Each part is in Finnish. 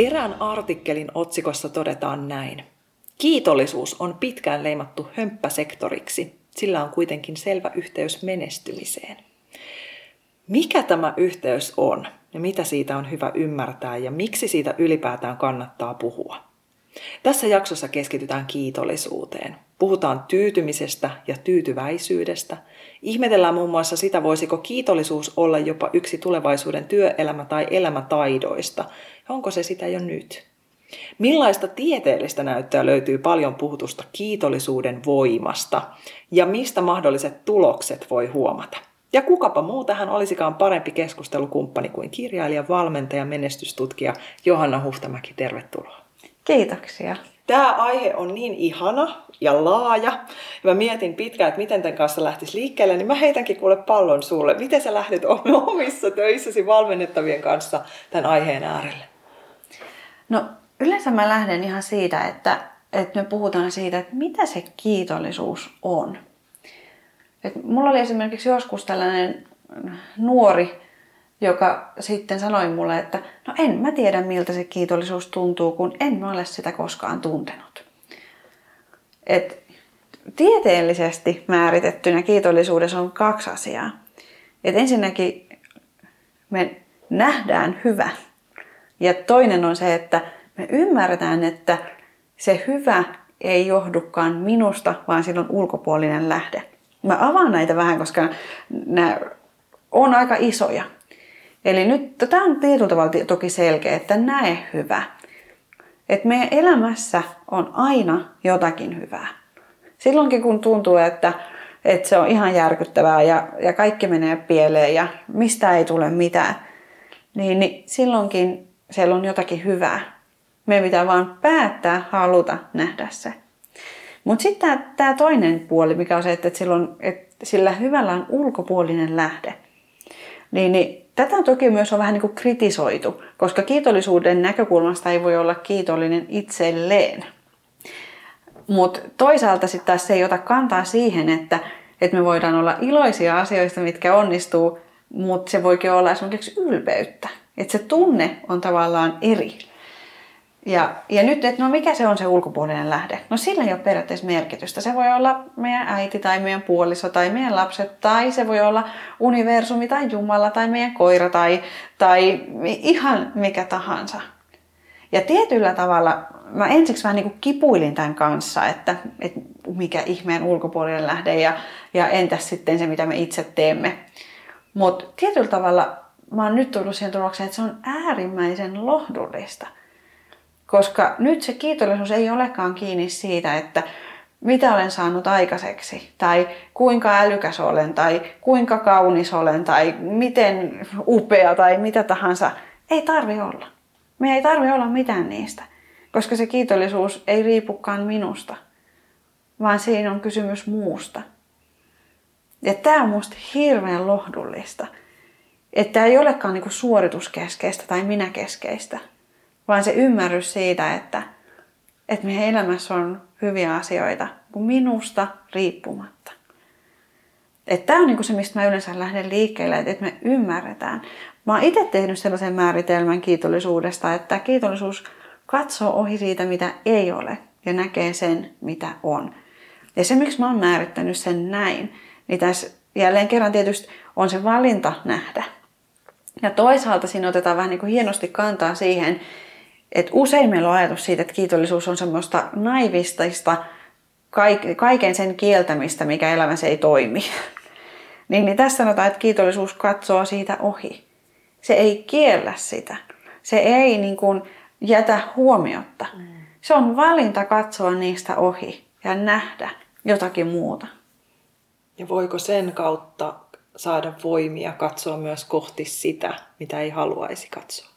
Erään artikkelin otsikossa todetaan näin. Kiitollisuus on pitkään leimattu hömppäsektoriksi, sillä on kuitenkin selvä yhteys menestymiseen. Mikä tämä yhteys on ja mitä siitä on hyvä ymmärtää ja miksi siitä ylipäätään kannattaa puhua? Tässä jaksossa keskitytään kiitollisuuteen. Puhutaan tyytymisestä ja tyytyväisyydestä. Ihmetellään muun muassa sitä, voisiko kiitollisuus olla jopa yksi tulevaisuuden työelämä- tai elämätaidoista. Onko se sitä jo nyt? Millaista tieteellistä näyttöä löytyy paljon puhutusta kiitollisuuden voimasta ja mistä mahdolliset tulokset voi huomata? Ja kukapa muu tähän olisikaan parempi keskustelukumppani kuin kirjailija, valmentaja, menestystutkija Johanna Huhtamäki. Tervetuloa. Kiitoksia. Tämä aihe on niin ihana ja laaja. Ja mä mietin pitkään, että miten tämän kanssa lähtisi liikkeelle, niin mä heitänkin kuule pallon sulle. Miten sä lähdet omissa töissäsi valmennettavien kanssa tämän aiheen äärelle? No yleensä mä lähden ihan siitä, että, että me puhutaan siitä, että mitä se kiitollisuus on. Et mulla oli esimerkiksi joskus tällainen nuori joka sitten sanoi mulle, että no en mä tiedä miltä se kiitollisuus tuntuu, kun en mä ole sitä koskaan tuntenut. Et tieteellisesti määritettynä kiitollisuudessa on kaksi asiaa. Et ensinnäkin me nähdään hyvä. Ja toinen on se, että me ymmärretään, että se hyvä ei johdukaan minusta, vaan sillä on ulkopuolinen lähde. Mä avaan näitä vähän, koska nämä on aika isoja. Eli nyt tämä on tietyllä tavalla toki selkeä, että näe hyvä. Että meidän elämässä on aina jotakin hyvää. Silloinkin kun tuntuu, että, että se on ihan järkyttävää ja, ja kaikki menee pieleen ja mistä ei tule mitään, niin, niin silloinkin siellä on jotakin hyvää. Meidän pitää vaan päättää, haluta nähdä se. Mutta sitten tämä toinen puoli, mikä on se, että, silloin, että sillä hyvällä on ulkopuolinen lähde. Niin, niin Tätä toki myös on vähän niin kuin kritisoitu, koska kiitollisuuden näkökulmasta ei voi olla kiitollinen itselleen. Mutta toisaalta sitten taas se ei ota kantaa siihen, että, että me voidaan olla iloisia asioista, mitkä onnistuu, mutta se voikin olla esimerkiksi ylpeyttä. Että se tunne on tavallaan eri. Ja, ja nyt, että no mikä se on se ulkopuolinen lähde? No sillä ei ole periaatteessa merkitystä. Se voi olla meidän äiti tai meidän puoliso tai meidän lapset tai se voi olla universumi tai Jumala tai meidän koira tai, tai ihan mikä tahansa. Ja tietyllä tavalla mä ensiksi vähän niin kuin kipuilin tämän kanssa, että, että mikä ihmeen ulkopuolinen lähde ja, ja entäs sitten se, mitä me itse teemme. Mutta tietyllä tavalla mä oon nyt tullut siihen tulokseen, että se on äärimmäisen lohdullista – koska nyt se kiitollisuus ei olekaan kiinni siitä, että mitä olen saanut aikaiseksi, tai kuinka älykäs olen, tai kuinka kaunis olen, tai miten upea, tai mitä tahansa. Ei tarvi olla. Me ei tarvi olla mitään niistä, koska se kiitollisuus ei riipukaan minusta, vaan siinä on kysymys muusta. Ja tämä on minusta hirveän lohdullista, että ei olekaan niinku suorituskeskeistä tai minäkeskeistä, vaan se ymmärrys siitä, että, että meidän elämässä on hyviä asioita kuin minusta riippumatta. Että tämä on niin se, mistä mä yleensä lähden liikkeelle, että me ymmärretään. Mä oon itse tehnyt sellaisen määritelmän kiitollisuudesta, että kiitollisuus katsoo ohi siitä, mitä ei ole ja näkee sen, mitä on. Ja se, miksi mä oon määrittänyt sen näin, niin tässä jälleen kerran tietysti on se valinta nähdä. Ja toisaalta siinä otetaan vähän niin kuin hienosti kantaa siihen, et usein meillä on ajatus siitä, että kiitollisuus on semmoista naivistista, kaiken sen kieltämistä, mikä elämässä ei toimi. niin, niin tässä sanotaan, että kiitollisuus katsoo siitä ohi. Se ei kiellä sitä. Se ei niin kuin jätä huomiotta. Mm. Se on valinta katsoa niistä ohi ja nähdä jotakin muuta. Ja voiko sen kautta saada voimia katsoa myös kohti sitä, mitä ei haluaisi katsoa?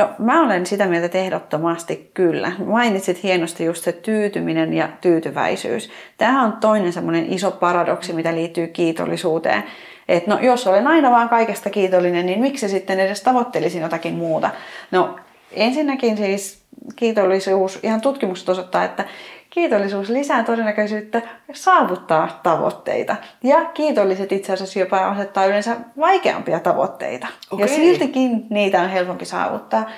No mä olen sitä mieltä että ehdottomasti kyllä. Mainitsit hienosti just se tyytyminen ja tyytyväisyys. Tämä on toinen semmoinen iso paradoksi, mitä liittyy kiitollisuuteen. Että no jos olen aina vaan kaikesta kiitollinen, niin miksi sitten edes tavoittelisin jotakin muuta? No ensinnäkin siis kiitollisuus, ihan tutkimukset osoittaa, että kiitollisuus lisää todennäköisyyttä saavuttaa tavoitteita. Ja kiitolliset itse asiassa jopa asettaa yleensä vaikeampia tavoitteita. Okay. Ja siltikin niitä on helpompi saavuttaa.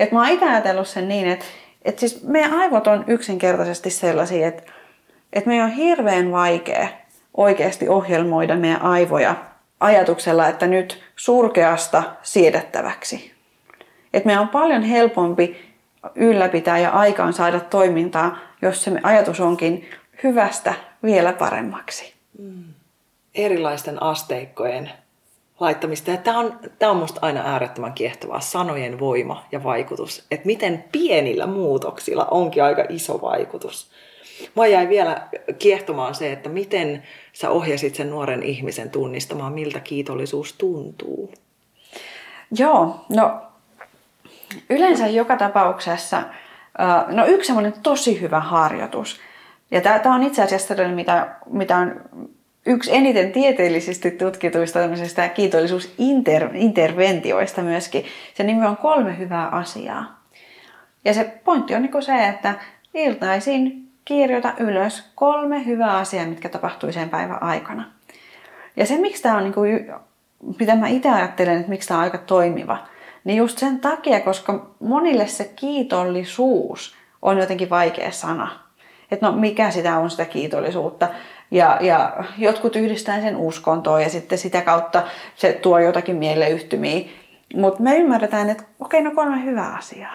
Et mä oon itse ajatellut sen niin, että, että siis meidän aivot on yksinkertaisesti sellaisia, että, että meidän on hirveän vaikea oikeasti ohjelmoida meidän aivoja ajatuksella, että nyt surkeasta siedettäväksi. Että meidän on paljon helpompi ylläpitää ja aikaan saada toimintaa, jos se ajatus onkin hyvästä vielä paremmaksi. Mm. Erilaisten asteikkojen laittamista. Ja tämä on, tämä on minusta aina äärettömän kiehtovaa, sanojen voima ja vaikutus. Että miten pienillä muutoksilla onkin aika iso vaikutus. Mua jäi vielä kiehtomaan se, että miten sä ohjasit sen nuoren ihmisen tunnistamaan, miltä kiitollisuus tuntuu. Joo, no yleensä joka tapauksessa, no yksi semmoinen tosi hyvä harjoitus, ja tämä on itse asiassa sellainen, mitä, mitä on yksi eniten tieteellisesti tutkituista tämmöisistä kiitollisuusinterventioista myöskin. Se nimi on kolme hyvää asiaa. Ja se pointti on niin se, että iltaisin kirjoita ylös kolme hyvää asiaa, mitkä tapahtui sen päivän aikana. Ja se, miksi tämä on, niin kuin, mitä mä itse ajattelen, että miksi tämä on aika toimiva, niin just sen takia, koska monille se kiitollisuus on jotenkin vaikea sana. Että no mikä sitä on sitä kiitollisuutta. Ja, ja jotkut yhdistää sen uskontoon ja sitten sitä kautta se tuo jotakin mieleyhtymiä. Mutta me ymmärretään, että okei, no kolme hyvää asiaa.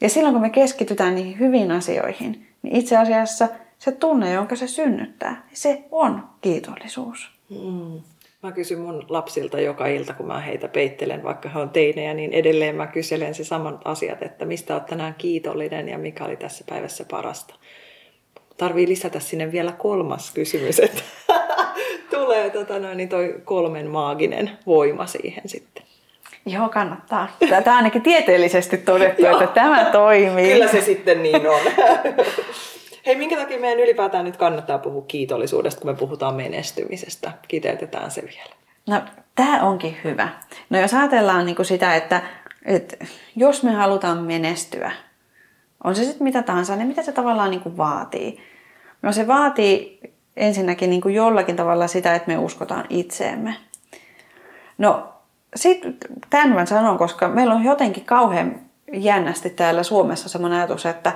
Ja silloin kun me keskitytään niihin hyviin asioihin, niin itse asiassa se tunne, jonka se synnyttää, se on kiitollisuus. Mm. Mä kysyn mun lapsilta joka ilta, kun mä heitä peittelen, vaikka he on teinejä, niin edelleen mä kyselen se samat asiat, että mistä oot tänään kiitollinen ja mikä oli tässä päivässä parasta. Tarvii lisätä sinne vielä kolmas kysymys, että tulee tota noin, niin toi kolmen maaginen voima siihen sitten. Joo, kannattaa. Tämä on ainakin tieteellisesti todettu, että tämä toimii. Kyllä se sitten niin on. Hei, minkä takia meidän ylipäätään nyt kannattaa puhua kiitollisuudesta, kun me puhutaan menestymisestä? Kiteytetään se vielä. No, tämä onkin hyvä. No jos ajatellaan niin kuin sitä, että, että jos me halutaan menestyä, on se sitten mitä tahansa, niin mitä se tavallaan niin kuin vaatii? No se vaatii ensinnäkin niin kuin jollakin tavalla sitä, että me uskotaan itseemme. No sitten tämän mä sanon, koska meillä on jotenkin kauhean jännästi täällä Suomessa sellainen ajatus, että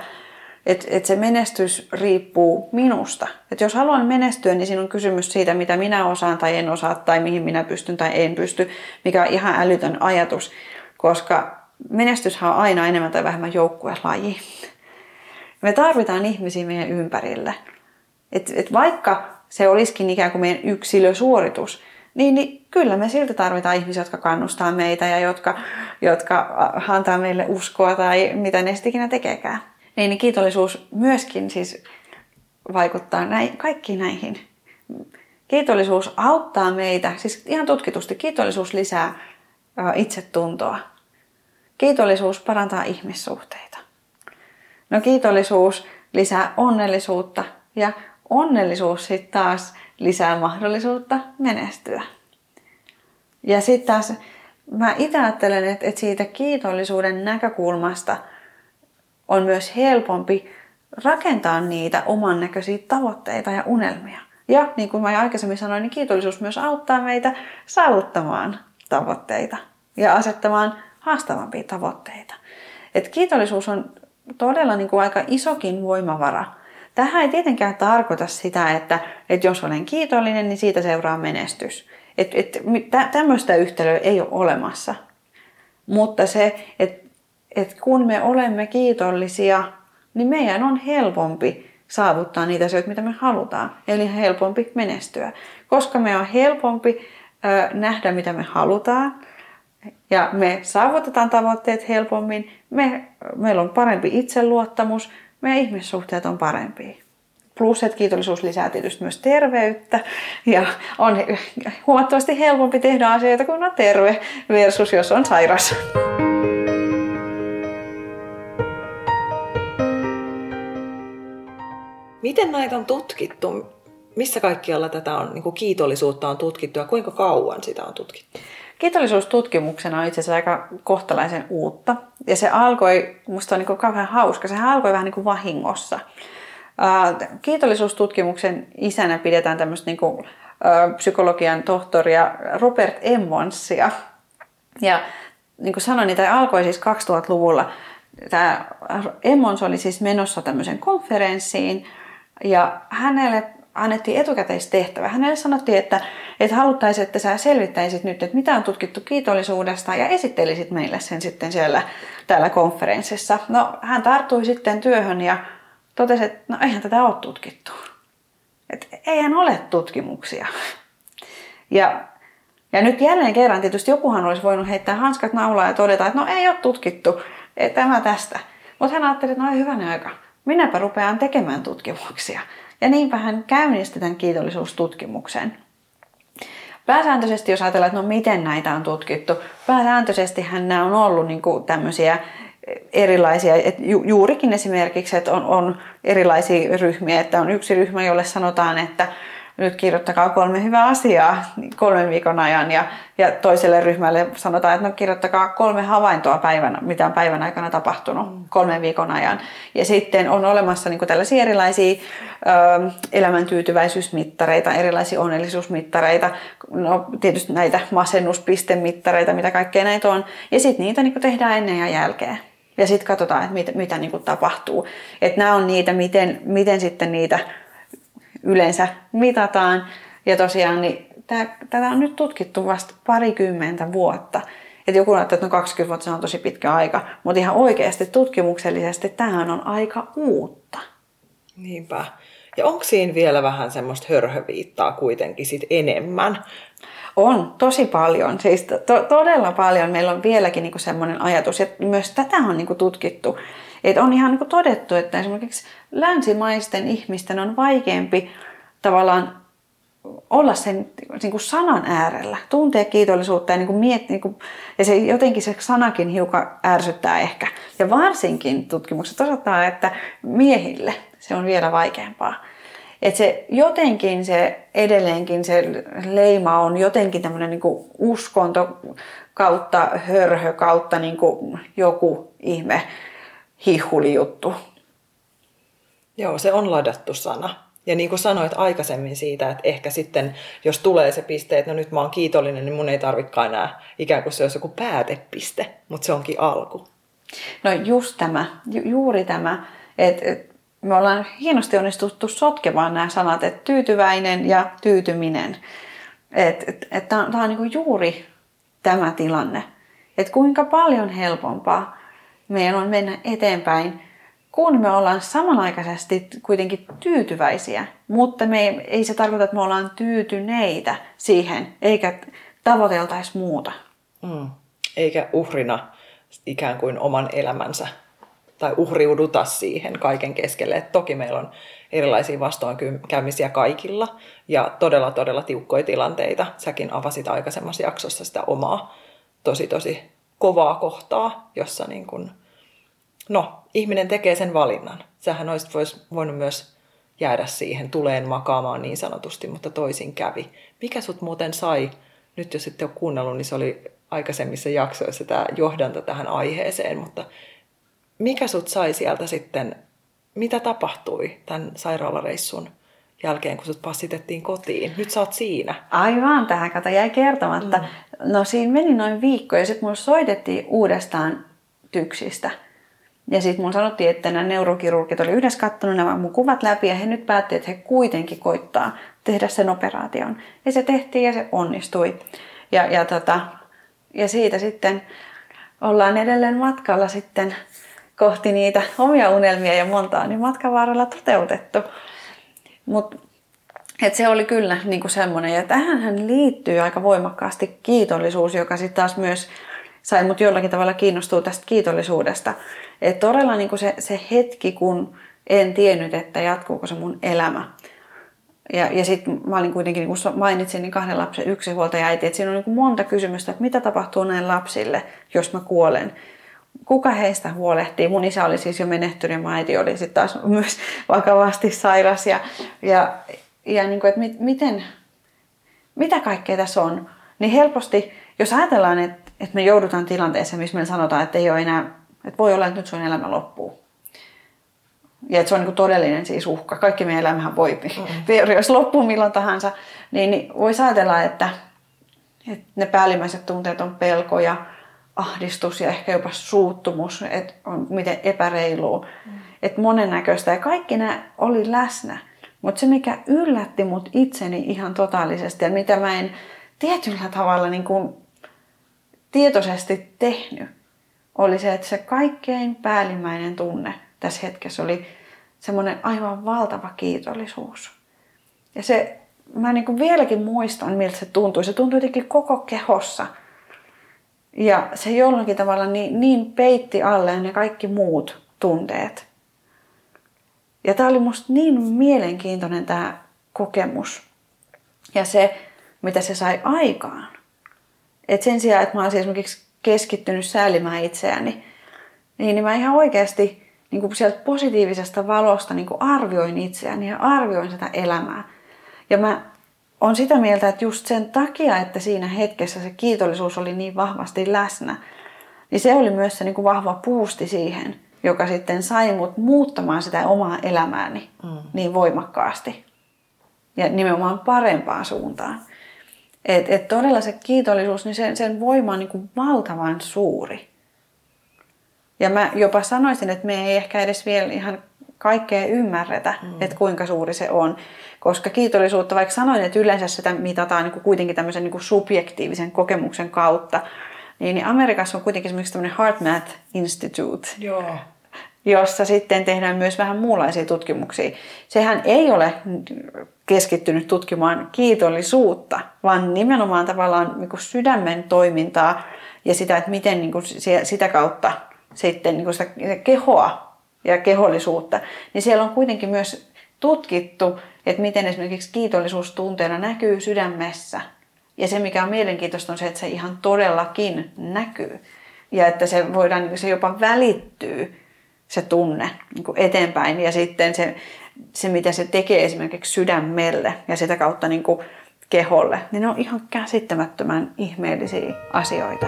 että et se menestys riippuu minusta. Et jos haluan menestyä, niin siinä on kysymys siitä, mitä minä osaan tai en osaa, tai mihin minä pystyn tai en pysty, mikä on ihan älytön ajatus, koska menestyshän on aina enemmän tai vähemmän joukkuelaji. Me tarvitaan ihmisiä meidän ympärille. Et, et vaikka se olisikin ikään kuin meidän yksilösuoritus, niin, niin kyllä me silti tarvitaan ihmisiä, jotka kannustaa meitä ja jotka, jotka antaa meille uskoa tai mitä ne sitten ikinä tekeekään. Niin, niin kiitollisuus myöskin siis vaikuttaa näin, kaikkiin näihin. Kiitollisuus auttaa meitä, siis ihan tutkitusti, kiitollisuus lisää itsetuntoa. Kiitollisuus parantaa ihmissuhteita. No kiitollisuus lisää onnellisuutta ja onnellisuus sitten taas lisää mahdollisuutta menestyä. Ja sitten taas mä itse ajattelen, että, että siitä kiitollisuuden näkökulmasta on myös helpompi rakentaa niitä oman näköisiä tavoitteita ja unelmia. Ja niin kuin mä aikaisemmin sanoin, niin kiitollisuus myös auttaa meitä saavuttamaan tavoitteita ja asettamaan haastavampia tavoitteita. Et kiitollisuus on todella niin kuin aika isokin voimavara Tähän ei tietenkään tarkoita sitä, että, että jos olen kiitollinen, niin siitä seuraa menestys. Et, et, tämmöistä yhtälöä ei ole olemassa. Mutta se, että et kun me olemme kiitollisia, niin meidän on helpompi saavuttaa niitä asioita, mitä me halutaan. Eli helpompi menestyä. Koska me on helpompi ö, nähdä, mitä me halutaan, ja me saavutetaan tavoitteet helpommin, me, meillä on parempi itseluottamus, meidän ihmissuhteet on parempia. Plus, että kiitollisuus lisää tietysti myös terveyttä ja on huomattavasti helpompi tehdä asioita, kun on terve versus jos on sairas. Miten näitä on tutkittu? Missä kaikkialla tätä on, niin kiitollisuutta on tutkittu ja kuinka kauan sitä on tutkittu? Kiitollisuustutkimuksena on itse asiassa aika kohtalaisen uutta. Ja se alkoi, musta on niin kauhean hauska, se alkoi vähän niin kuin vahingossa. Kiitollisuustutkimuksen isänä pidetään tämmöistä niin kuin, psykologian tohtoria Robert Emmonsia. Ja niin kuin sanoin, niin tämä alkoi siis 2000-luvulla. Tämä Emmons oli siis menossa tämmöiseen konferenssiin ja hänelle annettiin etukäteistehtävä. Hänelle sanottiin, että, että haluttaisiin, että sä selvittäisit nyt, että mitä on tutkittu kiitollisuudesta ja esittelisit meille sen sitten siellä täällä konferenssissa. No, hän tarttui sitten työhön ja totesi, että no eihän tätä ole tutkittu. Että eihän ole tutkimuksia. Ja, ja nyt jälleen kerran tietysti jokuhan olisi voinut heittää hanskat naulaa ja todeta, että no ei ole tutkittu, että tämä tästä. Mutta hän ajatteli, että no ei hyvänä aika, minäpä rupean tekemään tutkimuksia. Ja niinpä hän käynnisti tämän kiitollisuustutkimuksen. Pääsääntöisesti, jos ajatellaan, että no miten näitä on tutkittu, pääsääntöisesti nämä on ollut niin kuin tämmöisiä erilaisia, että ju, juurikin esimerkiksi, että on, on erilaisia ryhmiä, että on yksi ryhmä, jolle sanotaan, että nyt kirjoittakaa kolme hyvää asiaa kolmen viikon ajan ja, ja toiselle ryhmälle sanotaan, että no kirjoittakaa kolme havaintoa päivänä, mitä on päivän aikana tapahtunut mm. kolmen viikon ajan. Ja sitten on olemassa niin tällaisia erilaisia ö, elämäntyytyväisyysmittareita, erilaisia onnellisuusmittareita, no tietysti näitä masennuspistemittareita, mitä kaikkea näitä on. Ja sitten niitä niin tehdään ennen ja jälkeen. Ja sitten katsotaan, että mitä, mitä niin tapahtuu. Että nämä on niitä, miten, miten sitten niitä yleensä mitataan. Ja tosiaan niin tää, tätä on nyt tutkittu vasta parikymmentä vuotta. Että joku näyttää, että no 20 vuotta se on tosi pitkä aika, mutta ihan oikeasti tutkimuksellisesti tämähän on aika uutta. Niinpä. Ja onko siinä vielä vähän semmoista hörhöviittaa kuitenkin sit enemmän? On, tosi paljon. Siis to- todella paljon. Meillä on vieläkin niinku semmoinen ajatus, ja myös tätä on niinku tutkittu. Et on ihan niinku todettu, että esimerkiksi länsimaisten ihmisten on vaikeampi tavallaan olla sen niin kuin sanan äärellä, tuntea kiitollisuutta ja, niin kuin miet, niin kuin, ja se, jotenkin se sanakin hiukan ärsyttää ehkä. Ja varsinkin tutkimukset osoittaa, että miehille se on vielä vaikeampaa. Että se jotenkin se edelleenkin se leima on jotenkin tämmöinen niin uskonto kautta hörhö kautta niin kuin joku ihme hihulijuttu. Joo, se on ladattu sana. Ja niin kuin sanoit aikaisemmin siitä, että ehkä sitten, jos tulee se piste, että no nyt mä oon kiitollinen, niin mun ei tarvikaan enää ikään kuin se olisi joku päätepiste, mutta se onkin alku. No just tämä, ju- juuri tämä, että et me ollaan hienosti onnistuttu sotkemaan nämä sanat, että tyytyväinen ja tyytyminen. Että et, et tämä on, on niin juuri tämä tilanne. Että kuinka paljon helpompaa meidän on mennä eteenpäin, kun me ollaan samanaikaisesti kuitenkin tyytyväisiä, mutta me ei, ei se tarkoita, että me ollaan tyytyneitä siihen, eikä tavoiteltaisi muuta. Mm. Eikä uhrina ikään kuin oman elämänsä tai uhriuduta siihen kaiken keskelle. Et toki meillä on erilaisia vastoinkäymisiä kaikilla ja todella, todella tiukkoja tilanteita. Säkin avasit aikaisemmassa jaksossa sitä omaa tosi, tosi kovaa kohtaa, jossa niin kun, no, ihminen tekee sen valinnan. Sähän olisit vois, voinut myös jäädä siihen tuleen makaamaan niin sanotusti, mutta toisin kävi. Mikä sut muuten sai, nyt jos ette ole kuunnellut, niin se oli aikaisemmissa jaksoissa tämä johdanto tähän aiheeseen, mutta mikä sut sai sieltä sitten, mitä tapahtui tämän sairaalareissun jälkeen, kun sut passitettiin kotiin? Nyt sä oot siinä. Aivan, tähän kato jäi kertomatta. Mm. No siinä meni noin viikko ja sitten mulle soitettiin uudestaan tyksistä. Ja sitten mulle sanottiin, että nämä neurokirurgit oli yhdessä katsonut nämä mun kuvat läpi ja he nyt päätti, että he kuitenkin koittaa tehdä sen operaation. Ja se tehtiin ja se onnistui. Ja, ja, tota, ja siitä sitten ollaan edelleen matkalla sitten kohti niitä omia unelmia ja montaa niin matkan varrella toteutettu. Mutta et se oli kyllä niinku semmoinen. Ja tähän liittyy aika voimakkaasti kiitollisuus, joka sitten taas myös sai mut jollakin tavalla kiinnostua tästä kiitollisuudesta. Et todella niinku se, se hetki, kun en tiennyt, että jatkuuko se mun elämä. Ja, ja sitten mä olin kuitenkin, niin kuin mainitsin, niin kahden lapsen yksi huoltaja äiti, että siinä on niin monta kysymystä, että mitä tapahtuu näille lapsille, jos mä kuolen kuka heistä huolehtii. Mun isä oli siis jo menehtynyt ja mun äiti oli sitten taas myös vakavasti sairas. Ja, ja, ja niin kuin, että mit, miten, mitä kaikkea tässä on. Niin helposti, jos ajatellaan, että, että me joudutaan tilanteeseen, missä me sanotaan, että ei ole enää, että voi olla, että nyt sun elämä loppuu. Ja että se on niin todellinen siis uhka. Kaikki meidän elämähän voi mm. jos loppuu milloin tahansa. Niin, niin voisi ajatella, että, että ne päällimmäiset tunteet on pelko ja ahdistus ja ehkä jopa suuttumus, että on miten epäreilua. Mm. Että monennäköistä ja kaikki nämä oli läsnä. Mutta se, mikä yllätti mut itseni ihan totaalisesti ja mitä mä en tietyllä tavalla niin kuin tietoisesti tehnyt, oli se, että se kaikkein päällimmäinen tunne tässä hetkessä oli semmoinen aivan valtava kiitollisuus. Ja se, mä niin kuin vieläkin muistan, miltä se tuntui. Se tuntui jotenkin koko kehossa. Ja se jollakin tavalla niin, niin peitti alle ne kaikki muut tunteet. Ja tämä oli musta niin mielenkiintoinen tämä kokemus. Ja se, mitä se sai aikaan. Et sen sijaan, että mä olisin esimerkiksi keskittynyt säälimään itseäni, niin, niin mä ihan oikeasti niin kuin sieltä positiivisesta valosta niin kuin arvioin itseäni ja arvioin sitä elämää. Ja mä on sitä mieltä, että just sen takia, että siinä hetkessä se kiitollisuus oli niin vahvasti läsnä, niin se oli myös se niin kuin vahva puusti siihen, joka sitten sai mut muuttamaan sitä omaa elämääni mm. niin voimakkaasti. Ja nimenomaan parempaan suuntaan. Et, et todella se kiitollisuus, niin sen, sen voima on niin kuin valtavan suuri. Ja mä jopa sanoisin, että me ei ehkä edes vielä ihan kaikkea ymmärretä, mm. että kuinka suuri se on. Koska kiitollisuutta, vaikka sanoin, että yleensä sitä mitataan niin kuin kuitenkin tämmöisen niin kuin subjektiivisen kokemuksen kautta, niin, niin Amerikassa on kuitenkin esimerkiksi tämmöinen HeartMath Institute, Joo. jossa sitten tehdään myös vähän muunlaisia tutkimuksia. Sehän ei ole keskittynyt tutkimaan kiitollisuutta, vaan nimenomaan tavallaan niin kuin sydämen toimintaa ja sitä, että miten niin kuin sitä kautta sitten niin kuin sitä kehoa ja kehollisuutta, niin siellä on kuitenkin myös tutkittu, että miten esimerkiksi kiitollisuus tunteena näkyy sydämessä. Ja se, mikä on mielenkiintoista, on se, että se ihan todellakin näkyy. Ja että se voidaan, se jopa välittyy, se tunne niin kuin eteenpäin. Ja sitten se, se, mitä se tekee esimerkiksi sydämelle ja sitä kautta niin kuin keholle, niin ne on ihan käsittämättömän ihmeellisiä asioita.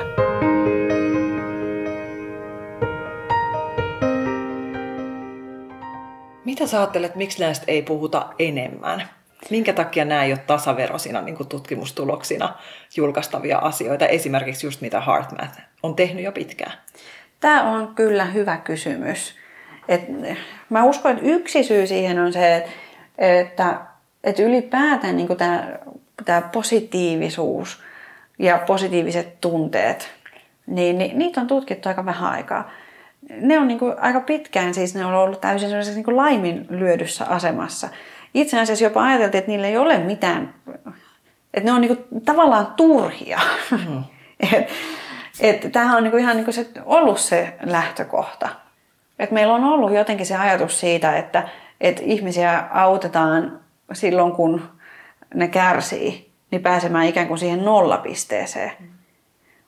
Mitä sä ajattelet, miksi näistä ei puhuta enemmän? Minkä takia nämä ei ole tasaveroisina niin kuin tutkimustuloksina julkaistavia asioita, esimerkiksi just mitä HeartMath on tehnyt jo pitkään? Tämä on kyllä hyvä kysymys. Et mä uskon, että yksi syy siihen on se, että, että ylipäätään niin tämä, positiivisuus ja positiiviset tunteet, niin, niin niitä on tutkittu aika vähän aikaa ne on niin kuin aika pitkään siis ne on ollut täysin sellaisessa niin kuin laiminlyödyssä asemassa. Itse asiassa jopa ajateltiin, että niillä ei ole mitään, että ne on niin kuin tavallaan turhia. Mm. et, et, tämähän on niin kuin ihan niin kuin se, ollut se lähtökohta. Et meillä on ollut jotenkin se ajatus siitä, että, että ihmisiä autetaan silloin, kun ne kärsii, niin pääsemään ikään kuin siihen nollapisteeseen. Mm.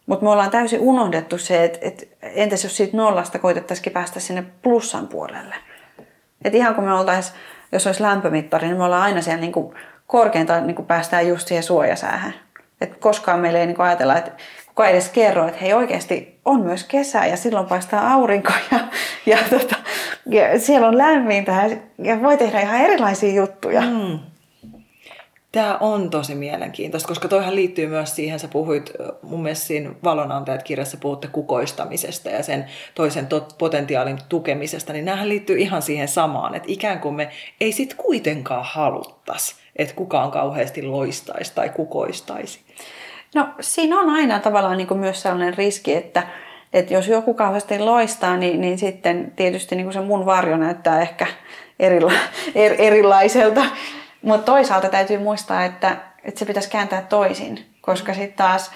Mutta me ollaan täysin unohdettu se, että, että entäs jos siitä nollasta koitettaisiin päästä sinne plussan puolelle. Et ihan kun me oltaisiin, jos olisi lämpömittari, niin me ollaan aina siellä niin kuin korkeintaan niin kuin päästään just siihen suojasäähän. Et koskaan meillä ei niin kuin ajatella, että kuka edes kerro, että hei oikeasti on myös kesä ja silloin paistaa aurinko ja, ja, tota, ja siellä on lämmintä ja voi tehdä ihan erilaisia juttuja. Mm. Tämä on tosi mielenkiintoista, koska toihan liittyy myös siihen, sä puhuit mun mielestä siinä Valonantajat kirjassa puhutte kukoistamisesta ja sen toisen tot, potentiaalin tukemisesta, niin näähän liittyy ihan siihen samaan, että ikään kuin me ei sit kuitenkaan haluttaisi, että kukaan kauheasti loistaisi tai kukoistaisi. No siinä on aina tavallaan niin kuin myös sellainen riski, että, että jos joku kauheasti loistaa, niin, niin sitten tietysti niin kuin se mun varjo näyttää ehkä erila, er, erilaiselta. Mutta toisaalta täytyy muistaa, että, että se pitäisi kääntää toisin, koska sitten taas,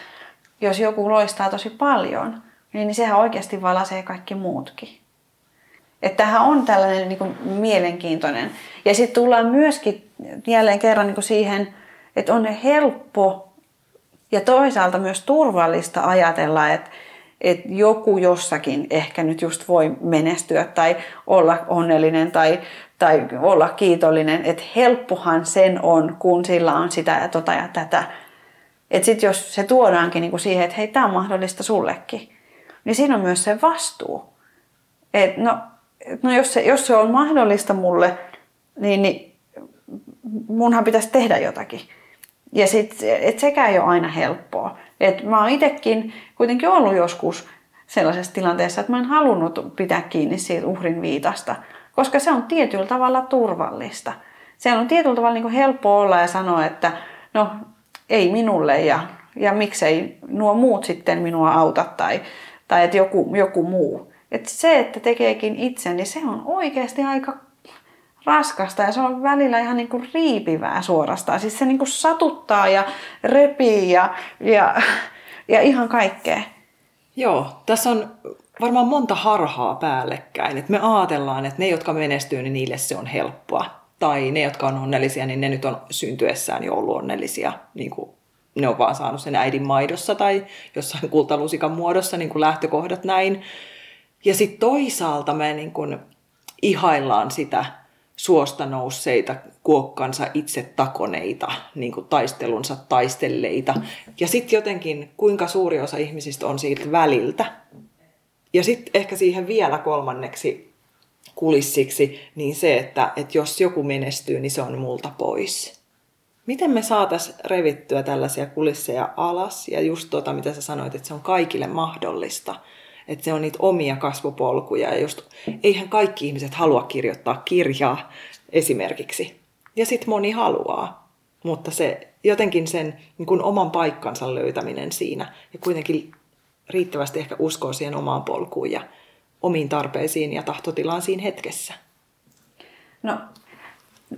jos joku loistaa tosi paljon, niin, niin sehän oikeasti valasee kaikki muutkin. Että tämähän on tällainen niin kuin, mielenkiintoinen. Ja sitten tullaan myöskin jälleen kerran niin kuin siihen, että on helppo ja toisaalta myös turvallista ajatella, että, että joku jossakin ehkä nyt just voi menestyä tai olla onnellinen tai, tai olla kiitollinen. Että helppohan sen on, kun sillä on sitä ja tota ja tätä. Että sitten jos se tuodaankin niinku siihen, että hei, tämä on mahdollista sullekin, niin siinä on myös se vastuu. Et no, no jos, se, jos se on mahdollista mulle, niin, niin munhan pitäisi tehdä jotakin. Ja sit, et sekään ei ole aina helppoa. Et mä oon itsekin kuitenkin ollut joskus sellaisessa tilanteessa, että mä en halunnut pitää kiinni siitä uhrin viitasta, koska se on tietyllä tavalla turvallista. Se on tietyllä tavalla niin helppo olla ja sanoa, että no ei minulle ja, ja miksei nuo muut sitten minua auta tai, tai että joku, joku muu. Et se, että tekeekin itse, niin se on oikeasti aika raskasta ja se on välillä ihan niin kuin riipivää suorastaan. Siis se niin kuin satuttaa ja repii ja, ja, ja ihan kaikkea. Joo, tässä on varmaan monta harhaa päällekkäin. Et me ajatellaan, että ne, jotka menestyy, niin niille se on helppoa. Tai ne, jotka on onnellisia, niin ne nyt on syntyessään jo ollut onnellisia. Niin kuin ne on vaan saanut sen äidin maidossa tai jossain kultalusikan muodossa niin kuin lähtökohdat näin. Ja sitten toisaalta me niin kuin ihaillaan sitä suosta nousseita, kuokkansa itse takoneita, niin kuin taistelunsa taistelleita. Ja sitten jotenkin, kuinka suuri osa ihmisistä on siitä väliltä. Ja sitten ehkä siihen vielä kolmanneksi kulissiksi, niin se, että, että jos joku menestyy, niin se on multa pois. Miten me saataisiin revittyä tällaisia kulisseja alas ja just tuota, mitä sä sanoit, että se on kaikille mahdollista – että se on niitä omia kasvupolkuja. Ja just, eihän kaikki ihmiset halua kirjoittaa kirjaa esimerkiksi. Ja sitten moni haluaa. Mutta se jotenkin sen niin kuin oman paikkansa löytäminen siinä ja kuitenkin riittävästi ehkä uskoo siihen omaan polkuun ja omiin tarpeisiin ja tahtotilaan siinä hetkessä. No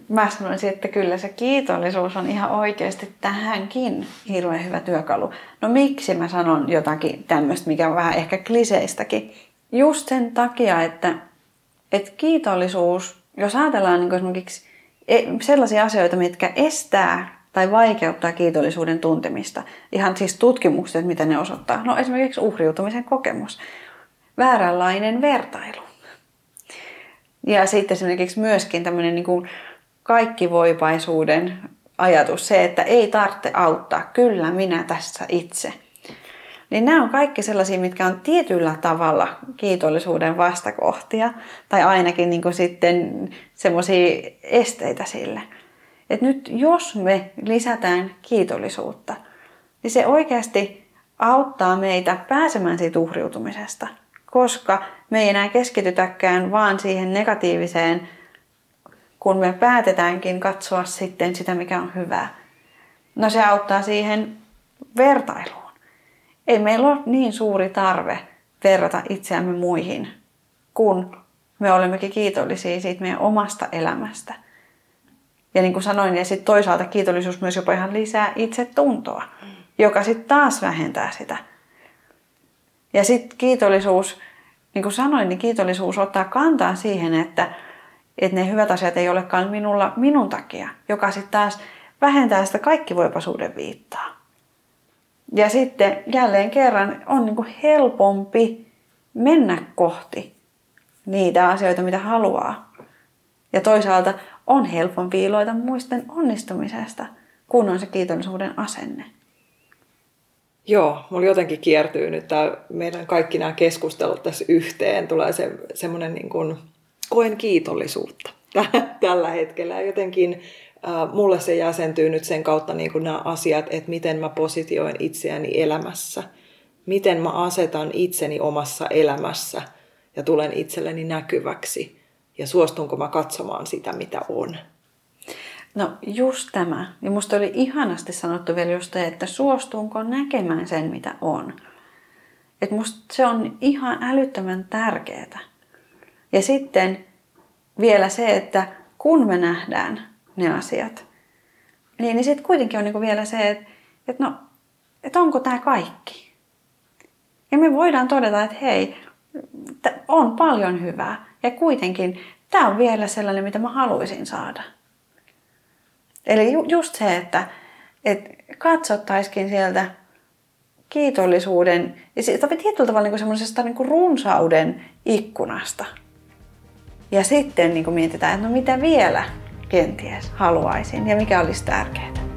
mä sanoisin, että kyllä se kiitollisuus on ihan oikeasti tähänkin hirveän hyvä työkalu. No miksi mä sanon jotakin tämmöistä, mikä on vähän ehkä kliseistäkin? Just sen takia, että, että kiitollisuus, jos ajatellaan niin esimerkiksi e, sellaisia asioita, mitkä estää tai vaikeuttaa kiitollisuuden tuntemista, ihan siis tutkimukset, mitä ne osoittaa. No esimerkiksi uhriutumisen kokemus, vääränlainen vertailu. Ja sitten esimerkiksi myöskin tämmöinen niin kuin kaikkivoipaisuuden ajatus, se, että ei tarvitse auttaa, kyllä minä tässä itse. Niin nämä on kaikki sellaisia, mitkä on tietyllä tavalla kiitollisuuden vastakohtia, tai ainakin niin kuin sitten semmoisia esteitä sille. Et nyt jos me lisätään kiitollisuutta, niin se oikeasti auttaa meitä pääsemään siitä uhriutumisesta, koska me ei enää keskitytäkään vaan siihen negatiiviseen kun me päätetäänkin katsoa sitten sitä, mikä on hyvää. No se auttaa siihen vertailuun. Ei meillä ole niin suuri tarve verrata itseämme muihin, kun me olemmekin kiitollisia siitä meidän omasta elämästä. Ja niin kuin sanoin, ja sitten toisaalta kiitollisuus myös jopa ihan lisää itsetuntoa, joka sitten taas vähentää sitä. Ja sitten kiitollisuus, niin kuin sanoin, niin kiitollisuus ottaa kantaa siihen, että että ne hyvät asiat ei olekaan minulla minun takia, joka sitten taas vähentää sitä kaikkivoipaisuuden viittaa. Ja sitten jälleen kerran on niin kuin helpompi mennä kohti niitä asioita, mitä haluaa. Ja toisaalta on helpompi iloita muisten onnistumisesta, kun on se kiitollisuuden asenne. Joo, mulla jotenkin kiertyy nyt tämä meidän kaikki nämä keskustelut tässä yhteen. Tulee se, semmoinen niin kuin koen kiitollisuutta tällä hetkellä. Jotenkin äh, mulle se jäsentyy nyt sen kautta niin kuin nämä asiat, että miten mä positioin itseäni elämässä. Miten mä asetan itseni omassa elämässä ja tulen itselleni näkyväksi. Ja suostunko mä katsomaan sitä, mitä on. No just tämä. Ja musta oli ihanasti sanottu vielä just te, että suostunko näkemään sen, mitä on. Että musta se on ihan älyttömän tärkeää. Ja sitten vielä se, että kun me nähdään ne asiat, niin, niin sitten kuitenkin on niinku vielä se, että, että no, että onko tämä kaikki. Ja me voidaan todeta, että hei, on paljon hyvää. Ja kuitenkin tämä on vielä sellainen, mitä mä haluaisin saada. Eli ju, just se, että, että katsottaisikin sieltä kiitollisuuden ja tietyllä tavalla niin semmoisesta niin runsauden ikkunasta. Ja sitten niin mietitään, että no mitä vielä kenties haluaisin ja mikä olisi tärkeää.